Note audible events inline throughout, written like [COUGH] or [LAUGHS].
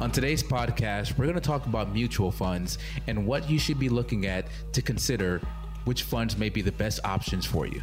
On today's podcast, we're going to talk about mutual funds and what you should be looking at to consider which funds may be the best options for you.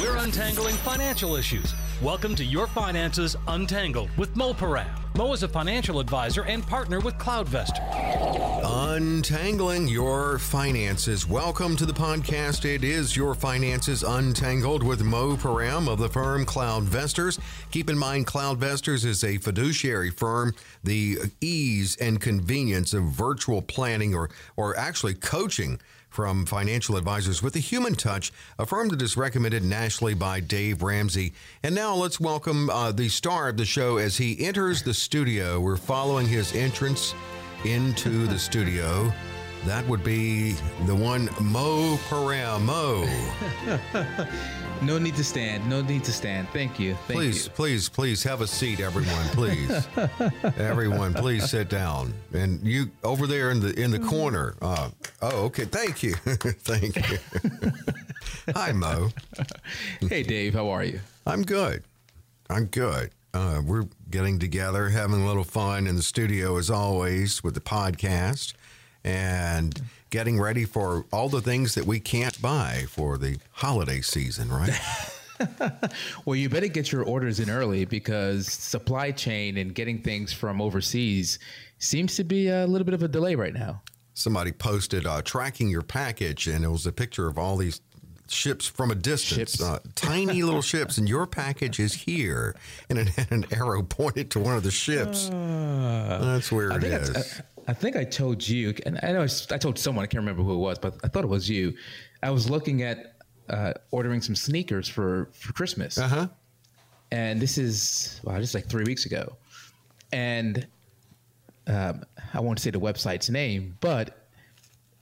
We're untangling financial issues. Welcome to Your Finances Untangled with Mo Param. Mo is a financial advisor and partner with Cloudvestor. Untangling your finances. Welcome to the podcast. It is Your Finances Untangled with Mo Param of the firm Cloudvestors. Keep in mind, Cloudvestors is a fiduciary firm. The ease and convenience of virtual planning or, or actually coaching from financial advisors with a human touch, a firm that is recommended nationally by Dave Ramsey. And now let's welcome uh, the star of the show as he enters the studio. We're following his entrance into the studio. That would be the one Mo Param. Mo. [LAUGHS] No need to stand. No need to stand. Thank you. Thank please, you. please, please have a seat, everyone. Please, [LAUGHS] everyone, please sit down. And you over there in the in the corner. Uh, oh, okay. Thank you. [LAUGHS] Thank you. Hi, Mo. Hey, Dave. How are you? I'm good. I'm good. Uh, we're getting together, having a little fun in the studio as always with the podcast, and getting ready for all the things that we can't buy for the holiday season, right? [LAUGHS] Well, you better get your orders in early because supply chain and getting things from overseas seems to be a little bit of a delay right now. Somebody posted uh, tracking your package, and it was a picture of all these ships from a distance. Uh, tiny little ships, and your package is here, and it had an arrow pointed to one of the ships. That's where I it think I, is. I, I think I told you, and I know it's- I told someone I can't remember who it was, but I thought it was you. I was looking at uh, ordering some sneakers for for Christmas, Uh huh. and this is wow, this is like three weeks ago, and um, I won't say the website's name, but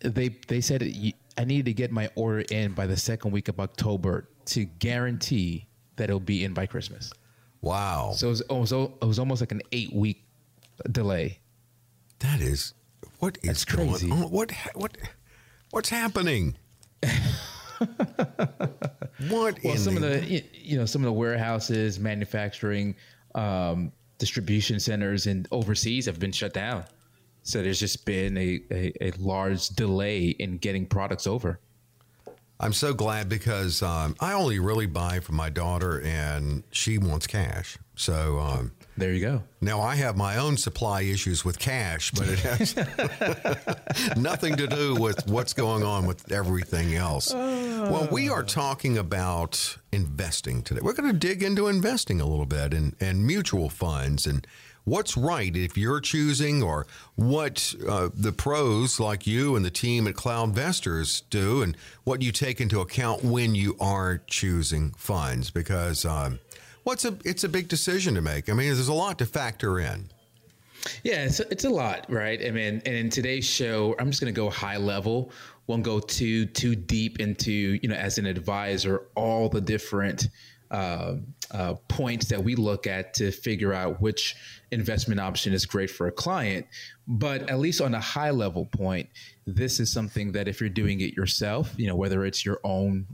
they they said it, I needed to get my order in by the second week of October to guarantee that it'll be in by Christmas. Wow. So it was, was, it was almost like an eight week delay. That is what is That's going crazy. on? What what what's happening? [LAUGHS] what Well, some the, of the you know some of the warehouses, manufacturing, um, distribution centers, and overseas have been shut down. So there's just been a, a, a large delay in getting products over. I'm so glad because um, I only really buy from my daughter, and she wants cash. So um, There you go. now I have my own supply issues with cash, but it has [LAUGHS] nothing to do with what's going on with everything else. Well, we are talking about investing today. We're going to dig into investing a little bit and, and mutual funds and what's right if you're choosing or what uh, the pros like you and the team at Cloudvestors do and what you take into account when you are choosing funds because um, what's a it's a big decision to make. I mean, there's a lot to factor in. Yeah, it's, it's a lot, right? I mean, and in today's show, I'm just going to go high level. Won't go too too deep into you know, as an advisor, all the different uh, uh, points that we look at to figure out which investment option is great for a client. But at least on a high level point, this is something that if you're doing it yourself, you know, whether it's your own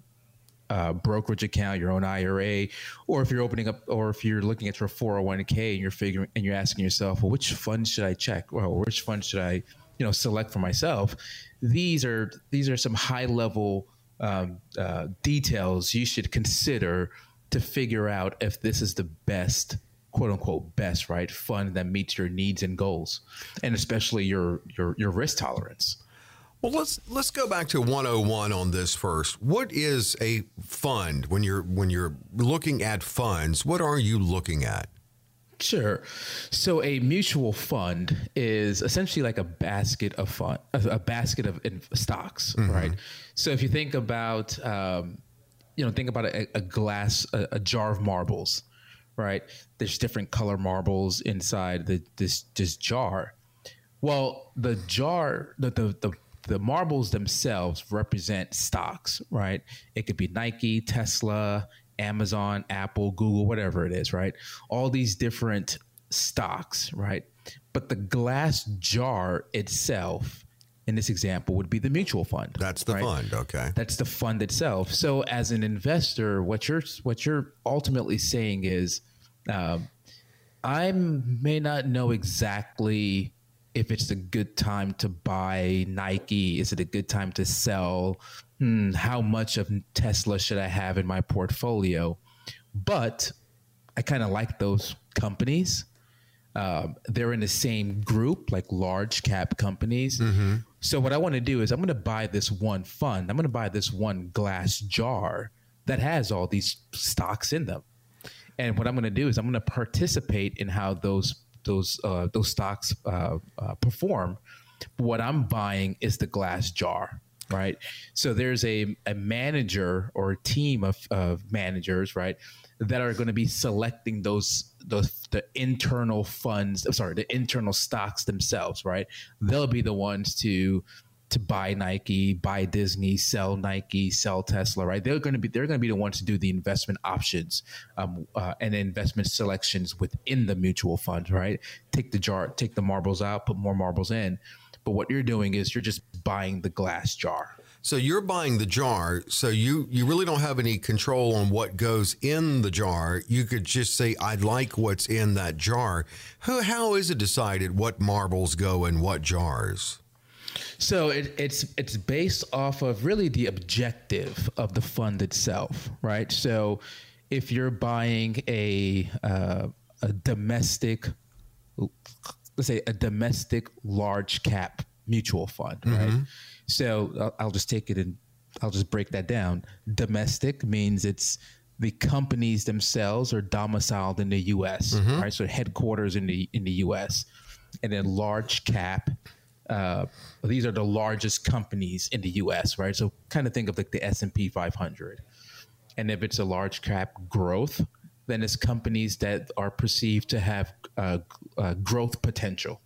uh, brokerage account, your own IRA, or if you're opening up, or if you're looking at your 401k and you're figuring and you're asking yourself, well, which fund should I check? Well, which fund should I, you know, select for myself? These are these are some high level um, uh, details you should consider to figure out if this is the best quote unquote best right fund that meets your needs and goals and especially your your your risk tolerance Well, let's let's go back to 101 on this first. What is a fund when you're when you're looking at funds? What are you looking at? Sure. So a mutual fund is essentially like a basket of fund, a basket of in- stocks, right? So if you think about, um, you know, think about a, a glass, a, a jar of marbles, right? There's different color marbles inside the this this jar. Well, the jar, the the the, the marbles themselves represent stocks, right? It could be Nike, Tesla, Amazon, Apple, Google, whatever it is, right? All these different stocks, right? But the glass jar itself, in this example, would be the mutual fund. That's the right? fund, okay? That's the fund itself. So as an investor, what you're what you're ultimately saying is, um, I may not know exactly if it's a good time to buy Nike. Is it a good time to sell? Hmm, how much of Tesla should I have in my portfolio? But I kind of like those companies. Um, they're in the same group, like large cap companies. Mm-hmm. So what I want to do is I'm going to buy this one fund. I'm going to buy this one glass jar that has all these stocks in them. And what I'm going to do is I'm going to participate in how those those uh, those stocks uh, uh, perform. But what I'm buying is the glass jar, right? So there's a, a manager or a team of, of managers, right, that are going to be selecting those those the internal funds. I'm sorry, the internal stocks themselves, right? They'll be the ones to to buy Nike, buy Disney, sell Nike, sell Tesla, right? They're going to be they're going to be the ones to do the investment options um, uh, and investment selections within the mutual fund, right? Take the jar, take the marbles out, put more marbles in. But what you're doing is you're just buying the glass jar. So you're buying the jar, so you you really don't have any control on what goes in the jar. You could just say, "I like what's in that jar." How, how is it decided what marbles go in what jars? So it, it's it's based off of really the objective of the fund itself, right? So if you're buying a uh, a domestic, let's say a domestic large cap mutual fund, mm-hmm. right? So I'll, I'll just take it and I'll just break that down. Domestic means it's the companies themselves are domiciled in the U.S. Mm-hmm. Right, so headquarters in the in the U.S. and then large cap. Uh, these are the largest companies in the U.S. Right, so kind of think of like the S and P 500. And if it's a large cap growth, then it's companies that are perceived to have uh, uh, growth potential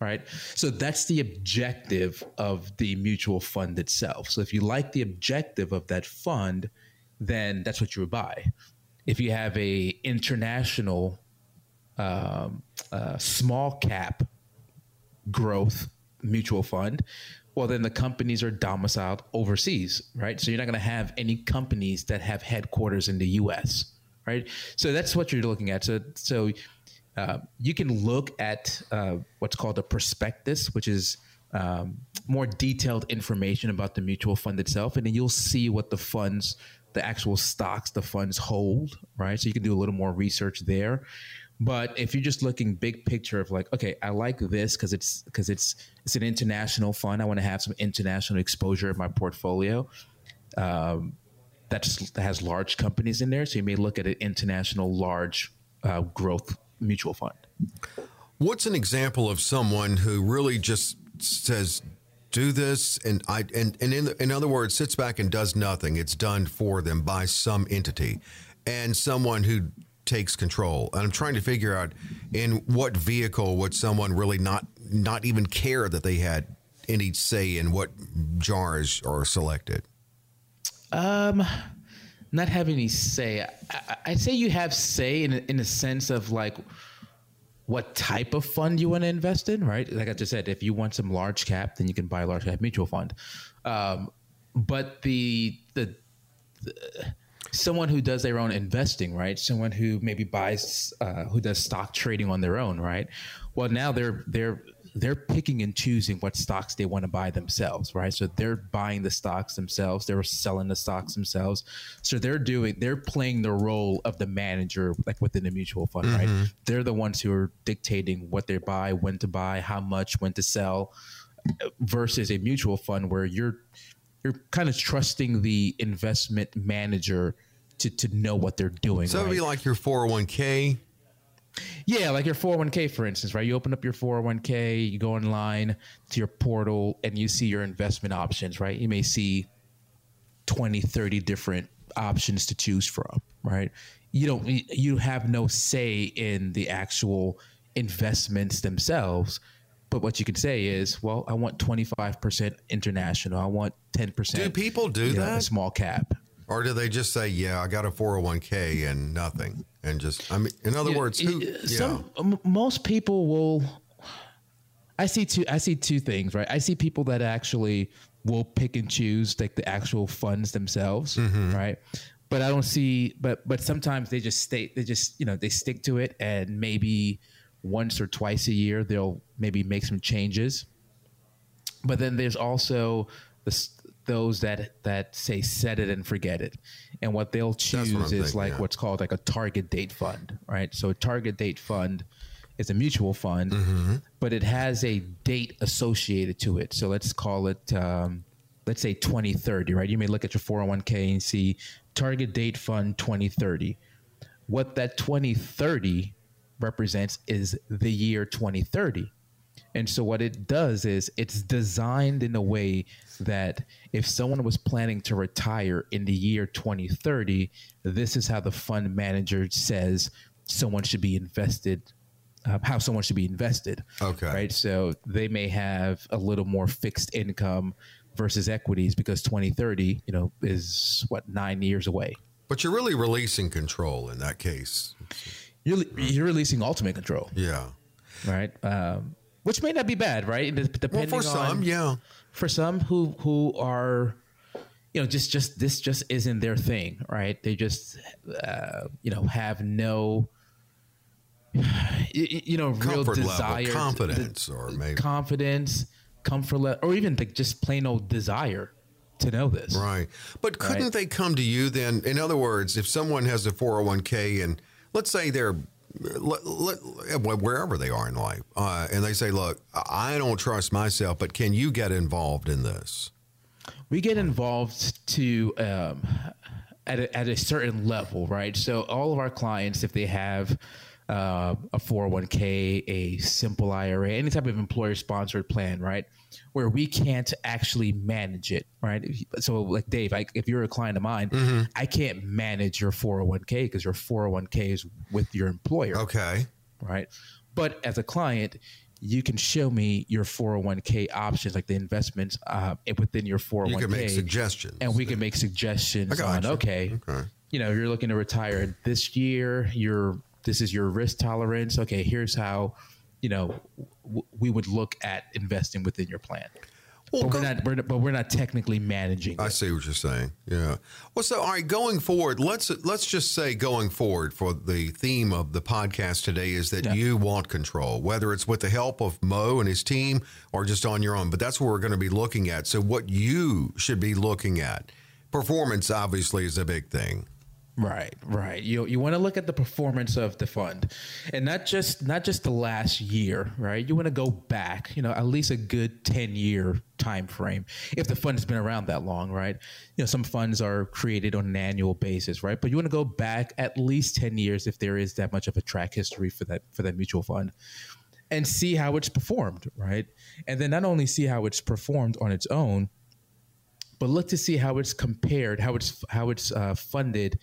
right? So that's the objective of the mutual fund itself. So if you like the objective of that fund, then that's what you would buy. If you have a international um, uh, small cap growth mutual fund, well, then the companies are domiciled overseas, right? So you're not going to have any companies that have headquarters in the U.S., right? So that's what you're looking at. So so uh, you can look at uh, what's called a prospectus, which is um, more detailed information about the mutual fund itself, and then you'll see what the funds, the actual stocks, the funds hold, right? So you can do a little more research there. But if you're just looking big picture of like, okay, I like this because it's because it's it's an international fund. I want to have some international exposure in my portfolio. Um, that has large companies in there, so you may look at an international large uh, growth mutual fund. What's an example of someone who really just says, "Do this," and I and and in in other words, sits back and does nothing. It's done for them by some entity, and someone who takes control. And I'm trying to figure out in what vehicle would someone really not not even care that they had any say in what jars are selected. Um, not have any say. I, I'd say you have say in in a sense of like what type of fund you want to invest in, right? Like I just said, if you want some large cap, then you can buy a large cap mutual fund. Um, but the, the, the someone who does their own investing, right? Someone who maybe buys, uh, who does stock trading on their own, right? Well, now they're they're they're picking and choosing what stocks they want to buy themselves, right? So they're buying the stocks themselves, they're selling the stocks themselves. So they're doing, they're playing the role of the manager, like within a mutual fund, mm-hmm. right? They're the ones who are dictating what they buy, when to buy, how much, when to sell, versus a mutual fund where you're you're kind of trusting the investment manager to to know what they're doing. So right? it'd be like your 401k yeah, like your 401k, for instance, right? You open up your 401k, you go online to your portal, and you see your investment options, right? You may see 20, 30 different options to choose from, right? You don't, you have no say in the actual investments themselves. But what you can say is, well, I want 25% international. I want 10%. Do people do that? Know, small cap. Or do they just say, yeah, I got a 401k and nothing? and just I mean, in other yeah, words, who, some yeah. most people will. I see two. I see two things, right? I see people that actually will pick and choose like the actual funds themselves, mm-hmm. right? but I don't see. But but sometimes they just stay. They just you know they stick to it, and maybe once or twice a year they'll maybe make some changes. But then there's also the, those that that say set it and forget it, and what they'll choose what is thinking, like yeah. what's called like a target date fund, right? So a target date fund is a mutual fund, Mm-hmm. but it has a date associated to it. So let's call it. Um, let's say 2030, right? You may look at your 401k and see target date fund 2030. What that 2030 represents is the year 2030. And so what it does is it's designed in a way that if someone was planning to retire in the year 2030, this is how the fund manager says someone should be invested, uh, how someone should be invested. Okay. Right. So they may have a little more fixed income versus equities because 2030, you know, is what nine years away. But you're really releasing control in that case. You're, you're releasing ultimate control, Yeah. right? Um, which may not be bad, right? Dep- Well, Depending for on, some, yeah. For some who who are you know just just this just isn't their thing right they just uh, you know have no you know real Comfort desire level, to- confidence, or maybe. confidence comfort level or even like just plain old desire to know this Right. But couldn't Right. they come to you then? In other words, if someone has a 401k and let's say they're wherever they are in life, uh, and they say, "Look, I don't trust myself, but can you get involved in this?" we get involved to um, at, a, at a certain level, right? So all of our clients, if they have uh, a 401k, a simple IRA, any type of employer sponsored plan, right? Where we can't actually manage it, right? So, like Dave, I, if you're a client of mine, I can't manage your 401k because your 401k is with your employer Okay. right? But as a client, you can show me your 401k options, like the investments uh, within your 401k. You can make suggestions. and we can make suggestions on you. okay, Okay. you know, you're looking to retire this year. You're this is your risk tolerance. Okay, here's how you know w- we would look at investing within your plan. Well, but go- we're not, we're, but we're not technically managing. I it. see what you're saying. Yeah. Well, so all right, going forward, let's let's just say going forward for the theme of the podcast today is that Yeah. you want control, whether it's with the help of Mo and his team or just on your own. But that's what we're going to be looking at. So what you should be looking at. Performance obviously is a big thing. Right, right. You you want to look at the performance of the fund, and not just not just the last year, right? You want to go back, you know, at least a good ten year time frame if the fund has been around that long, right? You know, some funds are created on an annual basis, right? But you want to go back at least ten years if there is that much of a track history for that for that mutual fund, and see how it's performed, right? And then not only see how it's performed on its own, but look to see how it's compared, how it's how it's uh, funded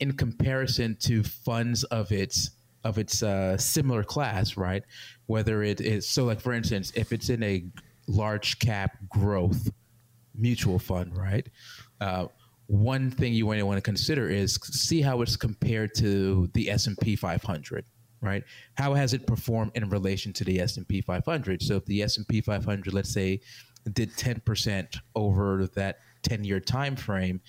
in comparison to funds of its of its uh, similar class, right? Whether it is so, like for instance, if it's in a large cap growth mutual fund, right? Uh, one thing you want to want to consider is see how it's compared to the S and P 500, right? How has it performed in relation to the S and P 500? So if the S and P 500, let's say, did 10% over that 10 year time frame,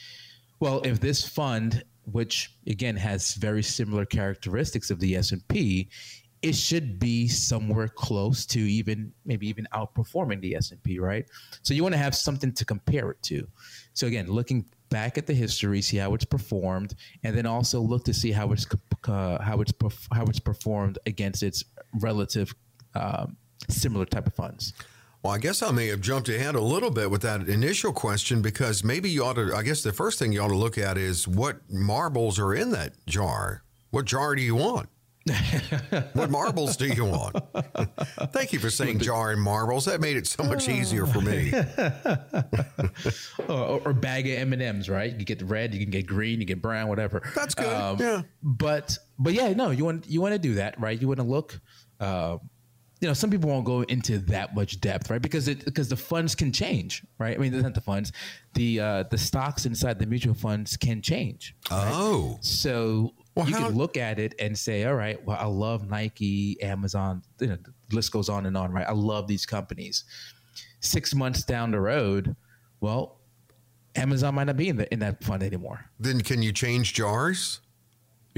well, if this fund, which again has very similar characteristics of the S and P, it should be somewhere close to even maybe even outperforming the S and P, right? So you want to have something to compare it to. So again, looking back at the history, see how it's performed, and then also look to see how it's uh, how it's how it's performed against its relative um, similar type of funds. Well, I guess I may have jumped ahead a little bit with that initial question because maybe you ought to. I guess the first thing you ought to look at is what marbles are in that jar. What jar do you want? [LAUGHS] what marbles do you want? [LAUGHS] Thank you for saying jar and marbles. That made it so much easier for me. [LAUGHS] or, or bag of M and M's, right? You can get red, you can get green, you get brown, whatever. That's good, Um, yeah. But but yeah, no, you want you want to do that, right? You want to look. Uh, you know, some people won't go into that much depth, right? Because it because the funds can change, right? I mean, not the funds, the uh, the stocks inside the mutual funds can change. Oh, So Well, you how- can look at it and say, all right, well, I love Nike, Amazon, you know, the list goes on and on, right? I love these companies. Six months down the road, well, Amazon might not be in, the, in that fund anymore. Then can you change jars?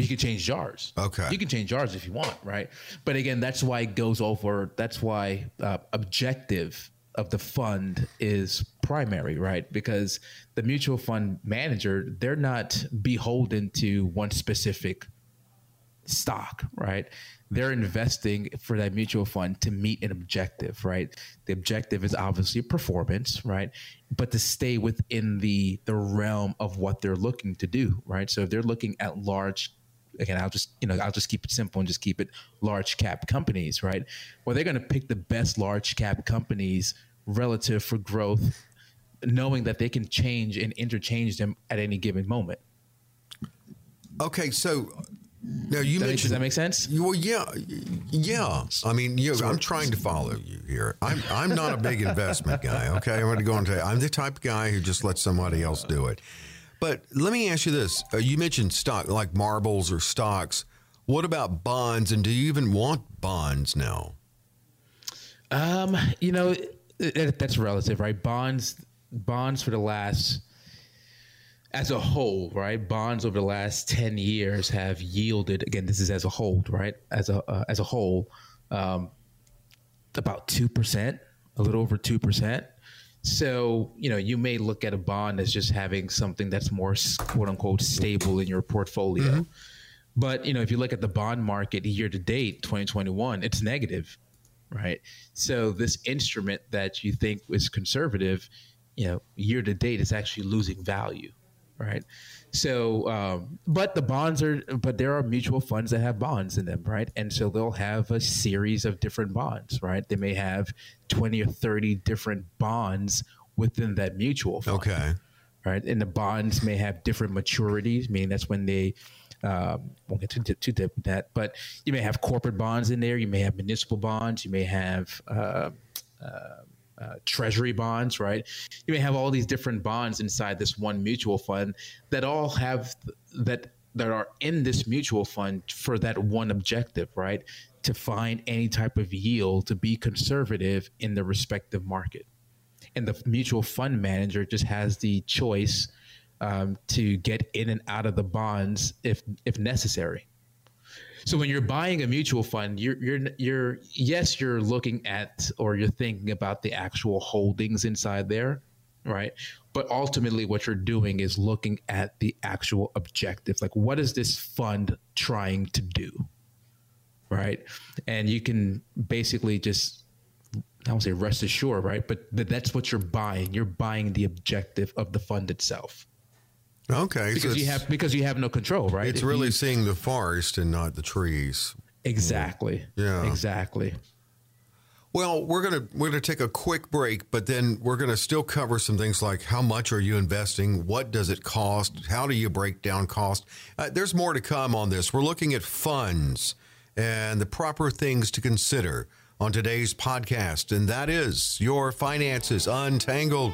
You can change jars. Okay. You can change jars if you want, right? But again, that's why it goes over. That's why uh, objective of the fund is primary, right? Because the mutual fund manager, they're not beholden to one specific stock, right? They're investing for that mutual fund to meet an objective, right? The objective is obviously performance, right? But to stay within the the realm of what they're looking to do, right? So if they're looking at large again, I'll just you know I'll just keep it simple and just keep it large cap companies, right? Well, they're going to pick the best large cap companies relative for growth, knowing that they can change and interchange them at any given moment. Okay, so now you That mentioned makes, does that make sense? You- Well, yeah, yeah. I mean, you I'm trying to follow you here. I'm I'm not a big investment guy. Okay, I'm going to go and tell you, I'm the type of guy who just lets somebody else do it. But let me ask you this: uh, You mentioned stock, like marbles or stocks. What about bonds? And do you even want bonds now? Um, you know, it- that's relative, right? Bonds, bonds for the last, as a whole, right? Bonds over the last ten years have yielded. Again, this is as a whole, right? As a uh, as a whole, um, about two percent, a little over two percent. So you know, you may look at a bond as just having something that's more quote unquote stable in your portfolio. Mm-hmm. But you know, if you look at the bond market year to date, 2021, it's negative, right? So this instrument that you think is conservative, you know, year to date is actually losing value, right? So, um, but the bonds are, but there are mutual funds that have bonds in them, right? And so they'll have a series of different bonds, right? They may have 20 or 30 different bonds within that mutual fund Okay. right? And the bonds may have different maturities, meaning that's when they um, won't get too, too deep with that, but you may have corporate bonds in there. You may have municipal bonds. You may have uh, uh, uh, treasury bonds, right? You may have all these different bonds inside this one mutual fund that all have that that are in this mutual fund for that one objective, right? To find any type of yield to be conservative in the respective market and the mutual fund manager just has the choice um, to get in and out of the bonds if if necessary. So when you're buying a mutual fund, you're you're you're yes, you're looking at or you're thinking about the actual holdings inside there, right? But ultimately, what you're doing is looking at the actual objective. Like, what is this fund trying to do, right? And you can basically just I won't say rest assured, right? But th- that's what you're buying. You're buying the objective of the fund itself Okay. so because you have because you have no control, right? It's If really you- seeing the forest and not the trees. exactly, Yeah. exactly. Well, we're gonna we're gonna take a quick break, but then we're gonna still cover some things like how much are you investing, what does it cost, how do you break down cost. Uh, there's more to come on this. We're looking at funds and the proper things to consider on today's podcast, and that is your finances untangled.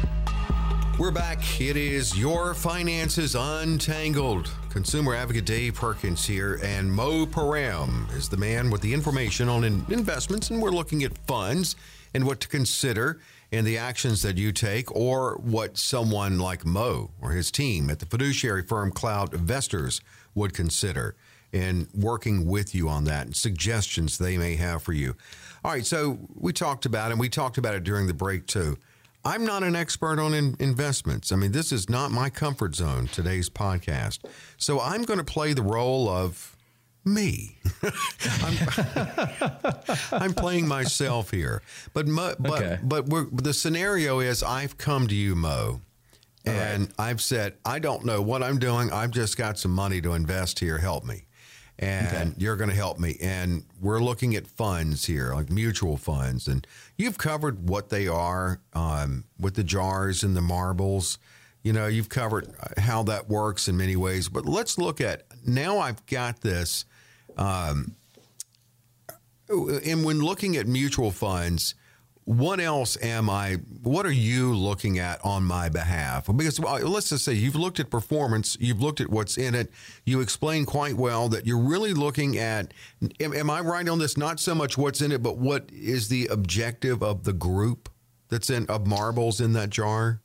We're back. It is Your Finances Untangled. Consumer advocate Dave Perkins here, and Mo Param is the man with the information on investments, and we're looking at funds and what to consider and the actions that you take, or what someone like Mo or his team at the fiduciary firm Cloudvestors would consider in working with you on that and suggestions they may have for you. All right, so we talked about and we talked about it during the break too. I'm not an expert on in- investments. I mean, this is not my comfort zone, today's podcast. So I'm going to play the role of me. [LAUGHS] I'm, [LAUGHS] I'm, playing myself here, but Mo, but okay. but the scenario is I've come to you, Mo, and right. I've said I don't know what I'm doing. I've just got some money to invest here. Help me, and okay. you're going to help me. And we're looking at funds here, like mutual funds, and you've covered what they are um, with the jars and the marbles. You know, you've covered how that works in many ways, but let's look at now. I've got this um, and when looking at mutual funds, what else am I? What are you looking at on my behalf? Because well, let's just say you've looked at performance, you've looked at what's in it. You explain quite well that you're really looking at. Am, am, I right on this? Not so much what's in it, but what is the objective of the group that's in of marbles in that jar?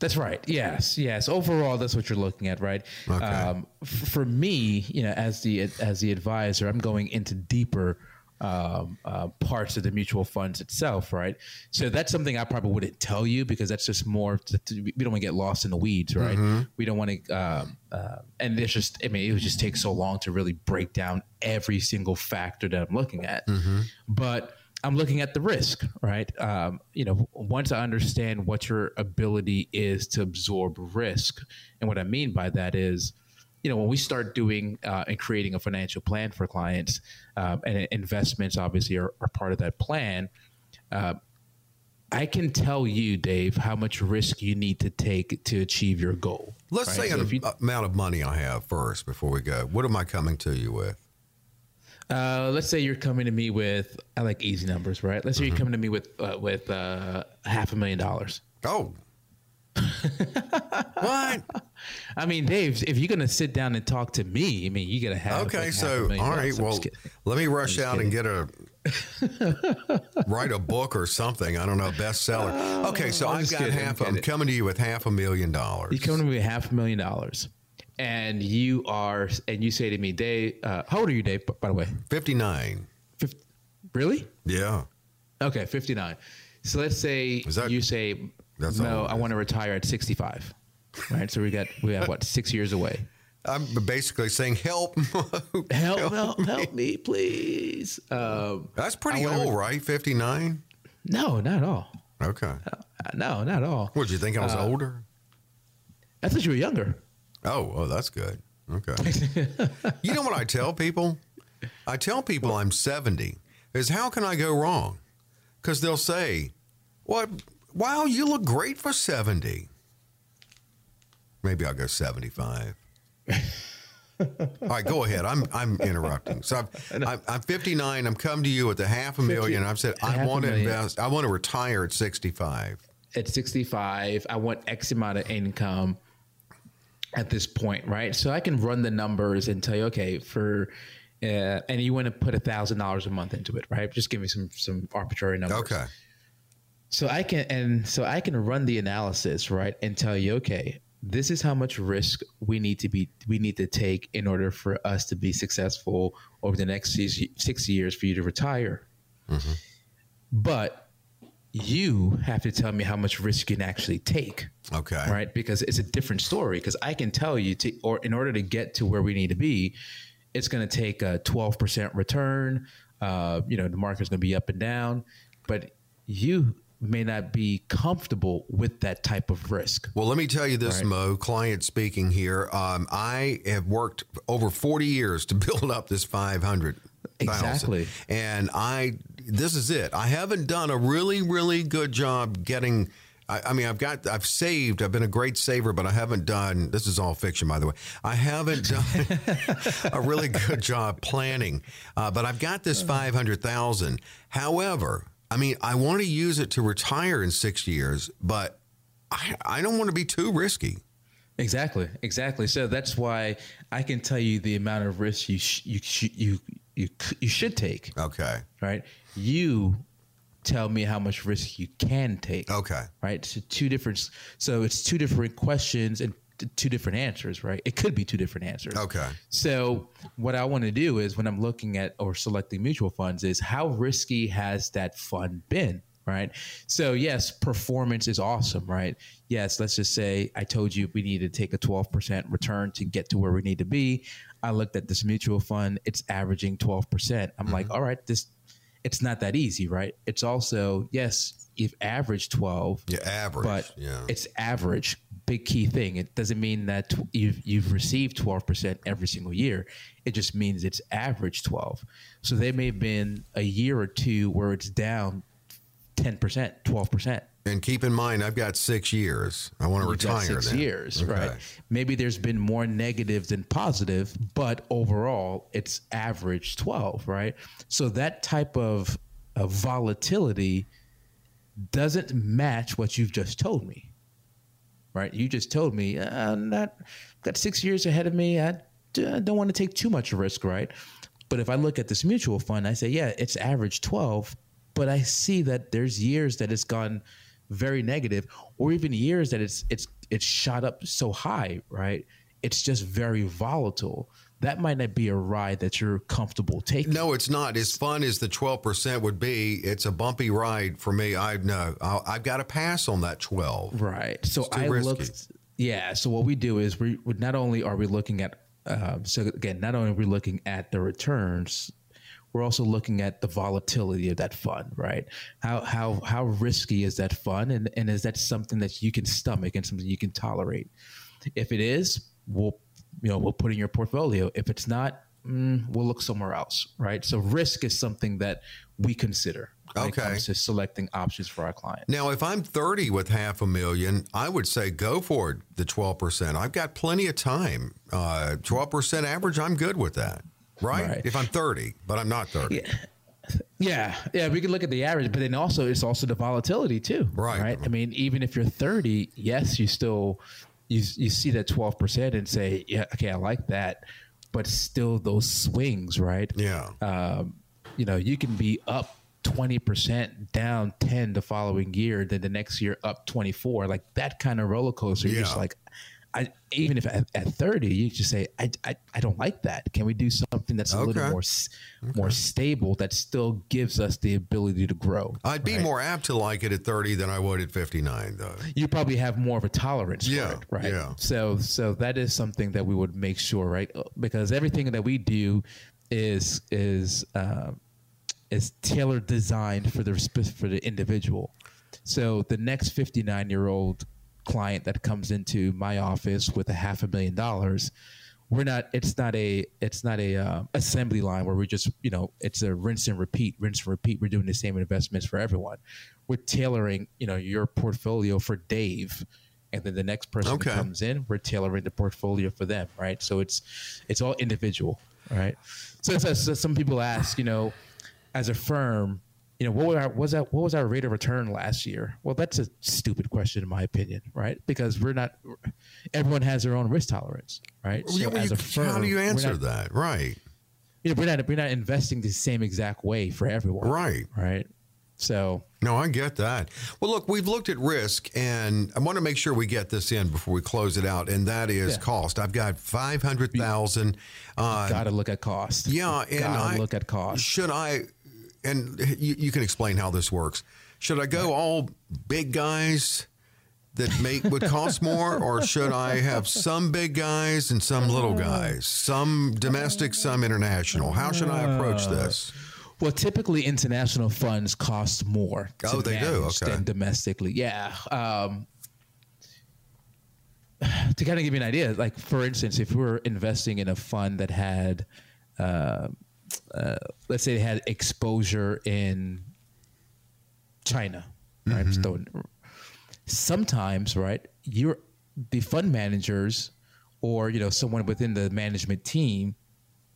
That's right. Yes, yes. Overall, that's what you're looking at, right? Okay. Um, f- for me, you know, as the as the advisor, I'm going into deeper um, uh, parts of the mutual funds itself, right? So that's something I probably wouldn't tell you because that's just more. To, to, we don't want to get lost in the weeds, right? Mm-hmm. We don't want to. Um, uh, and there's just, I mean, it would just take so long to really break down every single factor that I'm looking at. Mm-hmm. But I'm looking at the risk, right? Um, you know, once I understand what your ability is to absorb risk, and what I mean by that is, you know, when we start doing uh, and creating a financial plan for clients, um, and investments obviously are, are, part of that plan. Uh, I can tell you, Dave, how much risk you need to take to achieve your goal. Let's right? say so an you, amount of money I have first before we go. What am I coming to you with? Uh, let's say you're coming to me with I like easy numbers, right? Let's say mm-hmm. you're coming to me with uh, with uh, half a million dollars. Oh. [LAUGHS] what? I mean, Dave, if you're gonna sit down and talk to me, I mean, you gotta have. Okay, like so all right, well, let me rush out and get a write a book or something. I don't know, bestseller. [LAUGHS] Okay, so I've got kidding, half. I'm, I'm coming to you with half a million dollars. You coming to me with half a million dollars and you are, and you say to me, Dave, uh, how old are you, Dave? By the way, fifty nine. Really? Yeah. Okay, fifty nine. So let's say that, you say, no, I want to retire at sixty five. Right. So we got we have what six years away. I'm basically saying, help, [LAUGHS] help, help, help, help me, please. Um, That's pretty old, re- right? Fifty nine. No, not at all. Okay. Uh, no, not at all. What did you think I was uh, older? I thought you were younger. Oh, oh, that's good. Okay. [LAUGHS] you know what I tell people? I tell people I'm 70 is how can I go wrong? Because they'll say, "What? Wow, you look great for 70." Maybe I'll go 75. All right, go ahead. I'm I'm interrupting. So I'm, I'm, I'm 59. I'm come to you with a half a million. I've said I want to invest. I want to retire at 65. At 65, I want X amount of income at this point, right? So I can run the numbers and tell you, okay, for uh, and you want to put a thousand dollars a month into it, right? Just give me some some arbitrary numbers. Okay. So I can and so I can run the analysis, right, and tell you, okay, this is how much risk we need to be we need to take in order for us to be successful over the next six, six years for you to retire. Mm-hmm. But you have to tell me how much risk you can actually take. Okay. Right? Because it's a different story. Because I can tell you to, or in order to get to where we need to be, it's going to take a 12% return. Uh, you know, the market's going to be up and down, but you may not be comfortable with that type of risk. Well, let me tell you this, right. Mo, client speaking here. Um, I have worked over 40 years to [LAUGHS] build up this 500 Exactly. And I, this is it. I haven't done a really, really good job getting. I, I, mean, I've got, I've saved. I've been a great saver, but I haven't done. This is all fiction, by the way. I haven't [LAUGHS] done [LAUGHS] a really good job planning. Uh, but I've got this five hundred thousand. However, I mean, I want to use it to retire in six years, but I, I don't want to be too risky. Exactly, exactly. So that's why I can tell you the amount of risk you sh- you sh- you you you should take. Okay. Right. You tell me how much risk you can take. Okay. Right. So two different. So it's two different questions and two different answers. Right. It could be two different answers. Okay. So what I want to do is when I'm looking at or selecting mutual funds is how risky has that fund been. right? So yes, performance is awesome, right? Yes, let's just say I told you we need to take a 12% return to get to where we need to be. I looked at this mutual fund, it's averaging 12%. I'm like, mm-hmm. all right, this it's not that easy, right? It's also, yes, you've averaged 12. Yeah, average. But yeah. it's average. Big key thing. It doesn't mean that you've you've received 12% every single year. It just means it's average 12. So there may have been a year or two where it's down 10%, 12%. And keep in mind, I've got six years. I want to You've retire. six then. years, Okay. right? Maybe there's been more negative than positive, but overall, it's average twelve, right? So that type of, of volatility doesn't match what you've just told me, right? You just told me uh, I'm not got six years ahead of me. I don't want to take too much risk, right? But if I look at this mutual fund, I say, yeah, it's average 12, but I see that there's years that it's gone very negative or even years that it's it's it's shot up so high, right? It's just very volatile. That might not be a ride that you're comfortable taking. No, it's not. As fun as the 12% would be, it's a bumpy ride for me. I know. I've got to pass on that 12. Right. So I risky. looked. Yeah. So what we do is we not only are we looking at um, so again not only are we looking at the returns, we're also looking at the volatility of that fund. Right. How how how risky is that fund, and and is that something that you can stomach and something you can tolerate? If it is, we'll you know we'll put in your portfolio. If it's not. Mm, we'll look somewhere else, right? So risk is something that we consider when Okay. it comes to selecting options for our clients. Now, if I'm 30 with half a million, I would say go for it, the 12%. I've got plenty of time. Uh, 12% average, I'm good with that. Right? Right. If I'm 30, but I'm not 30. Yeah, yeah, we can look at the average, but then also it's also the volatility too, Right. Right. I mean, even if you're 30, yes, you still you you see that 12 percent and say, yeah, okay, I like that, but still those swings, right? Yeah. Um, you know, you can be up 20 percent, down 10 the following year, then the next year up 24, like that kind of roller coaster. You're just like. I, even if at, at 30 you just say I, I, I don't like that can we do something that's a Okay. little more s more stable that still gives us the ability to grow I'd be more apt to like it at 30 than I would at 59, though. you probably have more of a tolerance Yeah, for it right yeah. so so that is something that we would make sure right because everything that we do is is um, is tailored designed for the for the individual so the next 59 year old client that comes into my office with a half a million dollars we're not it's not a it's not a uh, assembly line where we just you know it's a rinse and repeat rinse and repeat. We're doing the same investments for everyone. We're tailoring you know your portfolio for dave and then the next person Okay. comes in we're tailoring the portfolio for them right? So it's it's all individual right? So, so, so some people ask you know as a firm you know what was our, was that what was our rate of return last year well that's a stupid question in my opinion right because we're not everyone has their own risk tolerance right Yeah, well, as you- a firm how do you answer not- that? Right. you know, we're not we're not investing the same exact way for everyone. Right. Right. So No, I get that. Well, look, we've looked at risk, and I want to make sure we get this in before we close it out, and that is Yeah. cost. I've got 500,000. Uh, got to look at cost. Yeah, and gotta I look at cost. Should I? And you, you can explain how this works. Should I go all big guys that make would cost [LAUGHS] more, or should I have some big guys and some little guys, some domestic, some international? How should I approach Uh, this? Well, typically international funds cost more Oh, they do? Okay. than domestically. Yeah. Um, to kind of give you an idea, like for instance, if we were investing in a fund that had, uh, uh, let's say, they had exposure in China, right? Mm-hmm. So sometimes, right, you're the fund managers or you know someone within the management team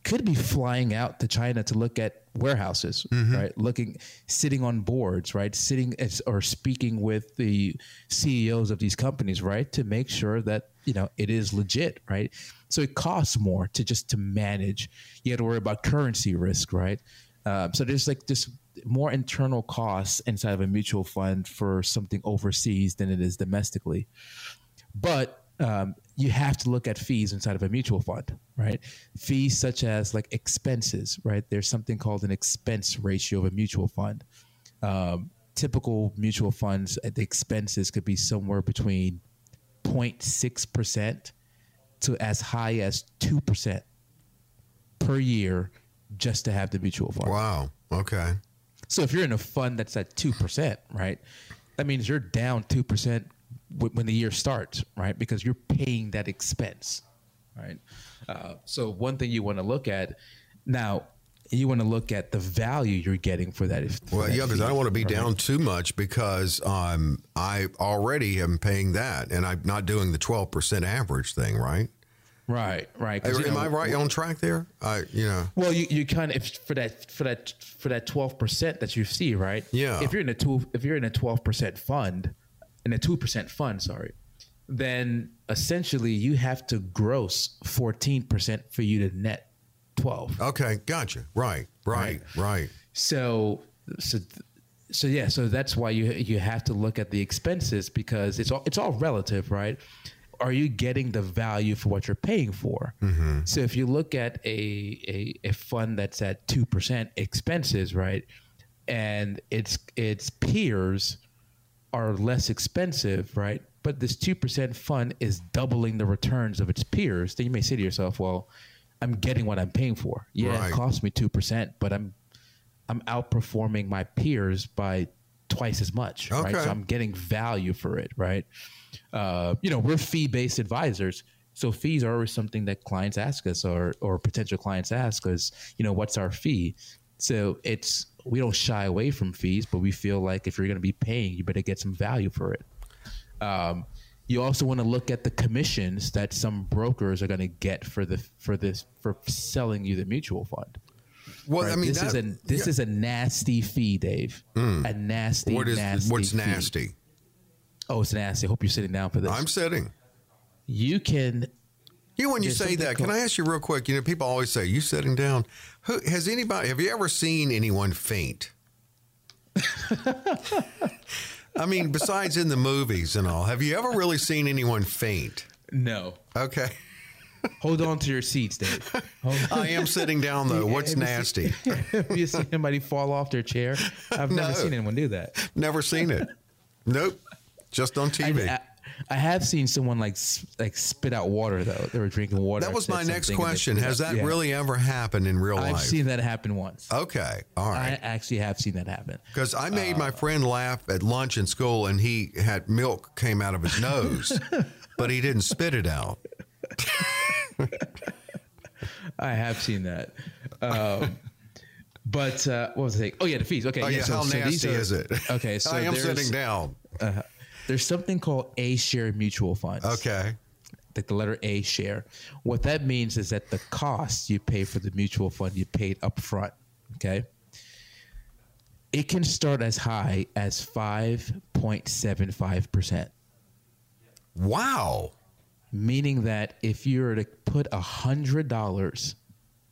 could be flying out to China to look at warehouses, right? Looking, sitting on boards, right? Sitting as, or speaking with the CEOs of these companies, right? To make sure that you know it is legit, right? So it costs more to just to manage. You got to worry about currency risk, right? Um, so there's like this more internal costs inside of a mutual fund for something overseas than it is domestically but um, you have to look at fees inside of a mutual fund, right? Fees such as like expenses, right? There's something called an expense ratio of a mutual fund. Um, typical mutual funds, uh, the expenses could be somewhere between 0.6 percent to as high as two percent per year just to have the mutual fund. Wow. Okay. So if you're in a fund that's at two percent, right, that means you're down two percent when the year starts, right? Because you're paying that expense, right? Uh, so one thing you want to look at now, you want to look at the value you're getting for that. For well, that yeah, because I don't want to be right? down too much because um, I already am paying that, and I'm not doing the twelve percent average thing, right? Right, right. 'Cause, you Am know, I right on track there? I, you know, Well, you, you kind of if for that for that for that twelve percent that you see, right? Yeah. If you're in a two if you're in a twelve percent fund, in a two percent fund, sorry, then essentially you have to gross fourteen percent for you to net twelve. okay, gotcha. Right, right, right. So so so yeah, so that's why you you have to look at the expenses because it's all it's all relative, right? Are you getting the value for what you're paying for? Mm-hmm. So if you look at a a, a fund that's at two percent expenses, right, and its its peers are less expensive, right? But this two percent fund is doubling the returns of its peers. Then you may say to yourself, "Well, I'm getting what I'm paying for. Yeah, Right. it cost me two percent, but I'm I'm outperforming my peers by twice as much, right? So I'm getting value for it, right? Uh, you know, we're fee based advisors. So fees are always something that clients ask us or or potential clients ask us, you know, what's our fee? So it's we don't shy away from fees, but we feel like if you're going to be paying, you better get some value for it. Um, you also want to look at the commissions that some brokers are going to get for the for this for selling you the mutual fund. Well, right? I mean, this is a this yeah. is a nasty fee, Dave. A nasty, what is nasty. what's fee. nasty? Oh, it's nasty. I hope you're sitting down for this. I'm sitting. you can. You know, when you There's say that, can I ask you real quick? You know, people always say, "You sitting down." Who has anybody? Have you ever seen anyone faint? [LAUGHS] I mean, besides in the movies and all, have you ever really seen anyone faint? No. Okay, Hold on to your seats, Dave. [LAUGHS] I am sitting down though. What's Have you nasty? seen- [LAUGHS] Have you seen anybody fall off their chair? I've never seen anyone do that. Never seen it. Nope, just on TV. I, I have seen someone like like spit out water though. They were drinking water. that was my next something and they question. Has that yeah. really ever happened in real life? I've seen that happen once. okay, all right. I actually have seen that happen. Because I made Uh, my friend laugh at lunch in school, and he had milk came out of his nose, [LAUGHS] but he didn't spit it out. [LAUGHS] I have seen that. Um, but uh, what was I saying? Oh yeah, the fees. Okay, Oh, yeah, so, how so nasty are- is it? Okay, [LAUGHS] so I am sitting down. There's something called A share mutual funds. Okay. like the letter A share. What that means is that the cost you pay for the mutual fund you paid up front. Okay. It can start as high as 5.75%, Wow. meaning that if you were to put $100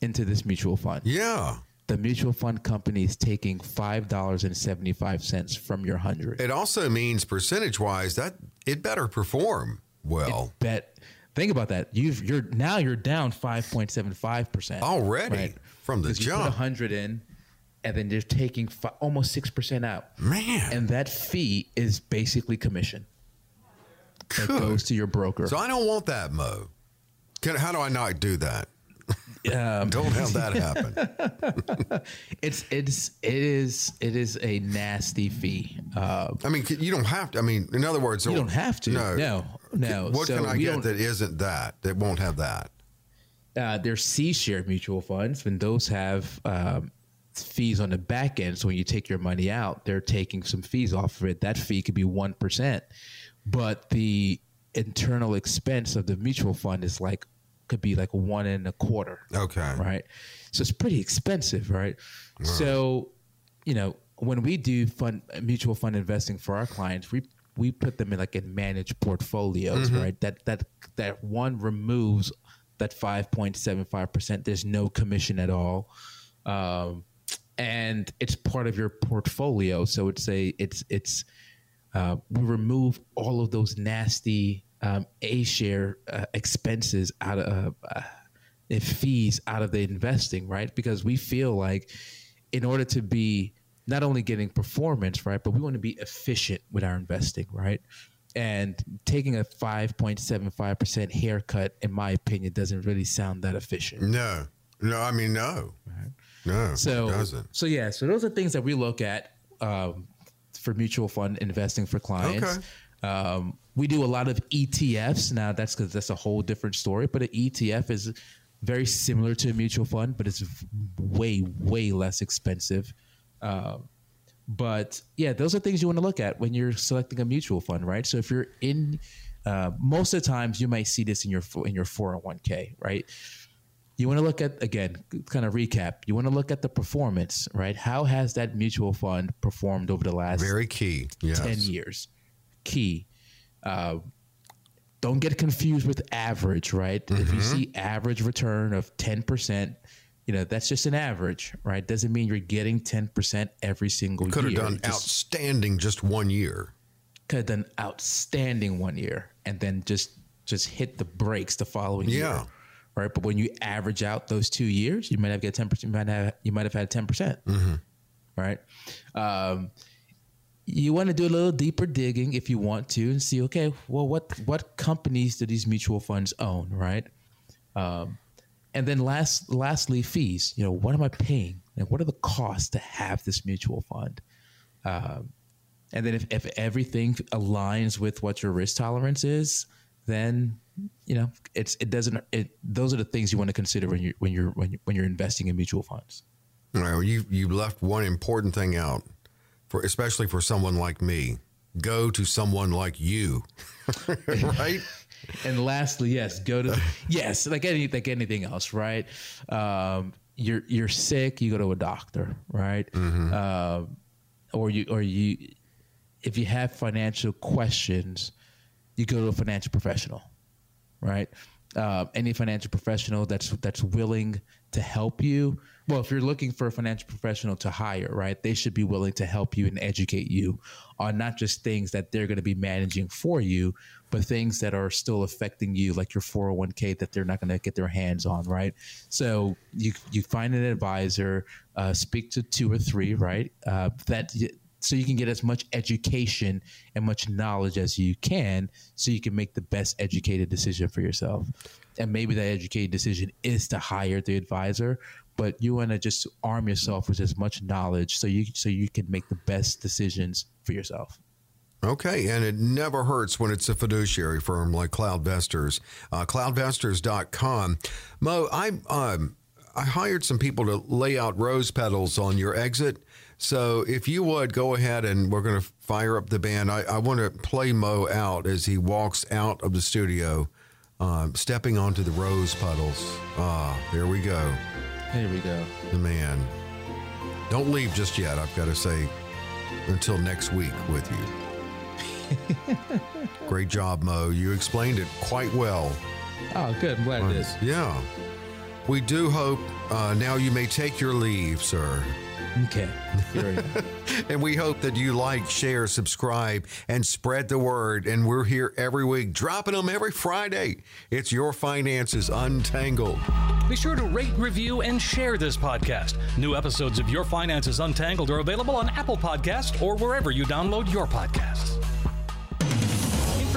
into this mutual fund, Yeah. The mutual fund company is taking $5.75 from your 100 It also means percentage wise that it better perform well. bet think about that. You've you're now you're down 5.75% Already? From the because you 100 in and then they're taking fi- almost 6% out. Man. and that fee is basically commission. That goes to your broker. So I don't want that, Mo. Can, how do I not do that? Um, Don't have that happen. [LAUGHS] it's it's it is it is a nasty fee uh, I mean, you don't have to. I mean, in other words, you don't have to No. no no What So can I get that isn't that? That won't have that. uh, there's C share mutual funds, and those have um, fees on the back end. So when you take your money out, they're taking some fees off of it. That fee could be one percent, but the internal expense of the mutual fund is like could be like one and a quarter. Okay. Right. So it's pretty expensive, right? So, you know, when we do fund mutual fund investing for our clients, we we put them in like in managed portfolios, right? That that that one removes that five point seven five percent. There's no commission at all. Um, and it's part of your portfolio. So it's a it's it's uh, we remove all of those nasty um, A share uh, expenses out of uh, uh, fees out of the investing, right? Because we feel like in order to be not only getting performance, right, but we want to be efficient with our investing, right? And taking a 5.75% haircut, in my opinion, doesn't really sound that efficient. No, no, I mean, no. Right. No, so, it doesn't. So, yeah, so those are things that we look at um, for mutual fund investing for clients. Okay. Um, we do a lot of ETFs. Now, that's because that's a whole different story, but an ETF is very similar to a mutual fund, but it's way, way less expensive. Uh, but yeah, those are things you want to look at when you're selecting a mutual fund, right? So if you're in, uh, most of the times you might see this in your in your 401k, right? You want to look at again, kind of recap. You want to look at the performance, right? How has that mutual fund performed over the last very key yes. ten years? Key. Uh, don't get confused with average, right? Mm-hmm. If you mm-hmm. see average return of 10%, you know, that's just an average, right? Doesn't mean you're getting 10% every single Could year. Could have done just, outstanding just one year. Could have done outstanding one year and then just just hit the brakes the following yeah. year. Right. But when you average out those two years, you might have get 10%, you might have you might have had 10%. percent mm hmm Right. Um, you want to do a little deeper digging if you want to and see okay well what what companies do these mutual funds own right? Um, and then last lastly fees. You know what am i paying? And what are the costs to have this mutual fund? Um, and then if, if everything aligns with what your risk tolerance is then you know it's it doesn't it those are the things you want to consider when you when you're when, you, when you're investing in mutual funds. All right well you you left one important thing out for especially for someone like me. Go to someone like you, [LAUGHS] right? and lastly, yes, go to yes, like any like anything else, right? Um, you're you're sick, you go to a doctor, right? Mm-hmm. Uh, or you or you, if you have financial questions, you go to a financial professional, right? Uh, any financial professional that's that's willing to help you well, if you're looking for a financial professional to hire, right, they should be willing to help you and educate you on not just things that they're going to be managing for you, but things that are still affecting you, like your 401k that they're not going to get their hands on, right? So you you find an advisor, uh, speak to two or three, right? Uh, that so you can get as much education and much knowledge as you can, so you can make the best educated decision for yourself. And maybe that educated decision is to hire the advisor, but you want to just arm yourself with as much knowledge so you so you can make the best decisions for yourself. Okay, and it never hurts when it's a fiduciary firm like Cloudvestors. Uh, cloudvestors.com. Mo, I um, I hired some people to lay out rose petals on your exit. So if you would go ahead and we're going to fire up the band, I, I want to play Mo out as he walks out of the studio, uh, stepping onto the rose petals. Ah, there we go. Here we go. The man. Don't leave just yet. I've got to say, until next week with you. [LAUGHS] Great job, Mo. You explained it quite well. Oh, good. I'm glad uh, it is. Yeah. We do hope uh, now you may take your leave, sir. Okay. [LAUGHS] and we hope that you like, share, subscribe, and spread the word. And we're here every week, dropping them every Friday. It's Your Finances Untangled. Be sure to rate, review, and share this podcast. New episodes of Your Finances Untangled are available on Apple Podcasts or wherever you download your podcasts